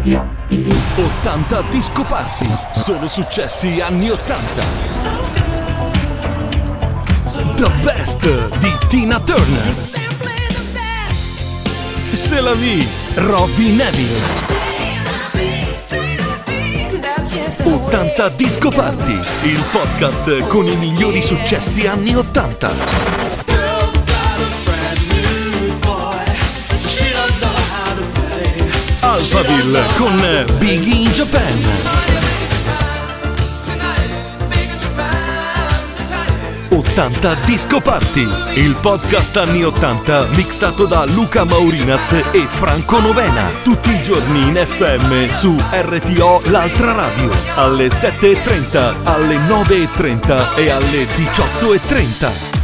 80 Disco Party. Sono successi anni 80. The best di Tina Turner. Se la vi, Robbie Neville. 80 Disco Party, il podcast con i migliori successi anni 80. Alphaville con Biggie in Japan. 80 Disco Party, il podcast anni 80 mixato da Luca Maurinaz e Franco Novena, tutti i giorni in FM su RTO L'Altra Radio, alle 7.30, alle 9.30 e alle 18.30.